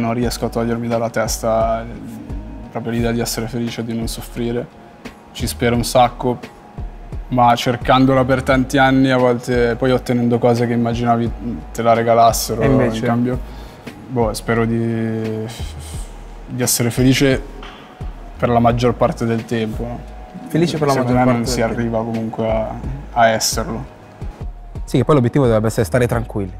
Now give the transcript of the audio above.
non riesco a togliermi dalla testa proprio l'idea di essere felice e di non soffrire. Ci spero un sacco, ma cercandola per tanti anni, a volte poi ottenendo cose che immaginavi te la regalassero. E invece? In cambio, boh, spero di, di essere felice per la maggior parte del tempo. no? Felice per la Secondo parte me tempo. non si arriva comunque a, a esserlo. Sì, che poi l'obiettivo dovrebbe essere stare tranquilli.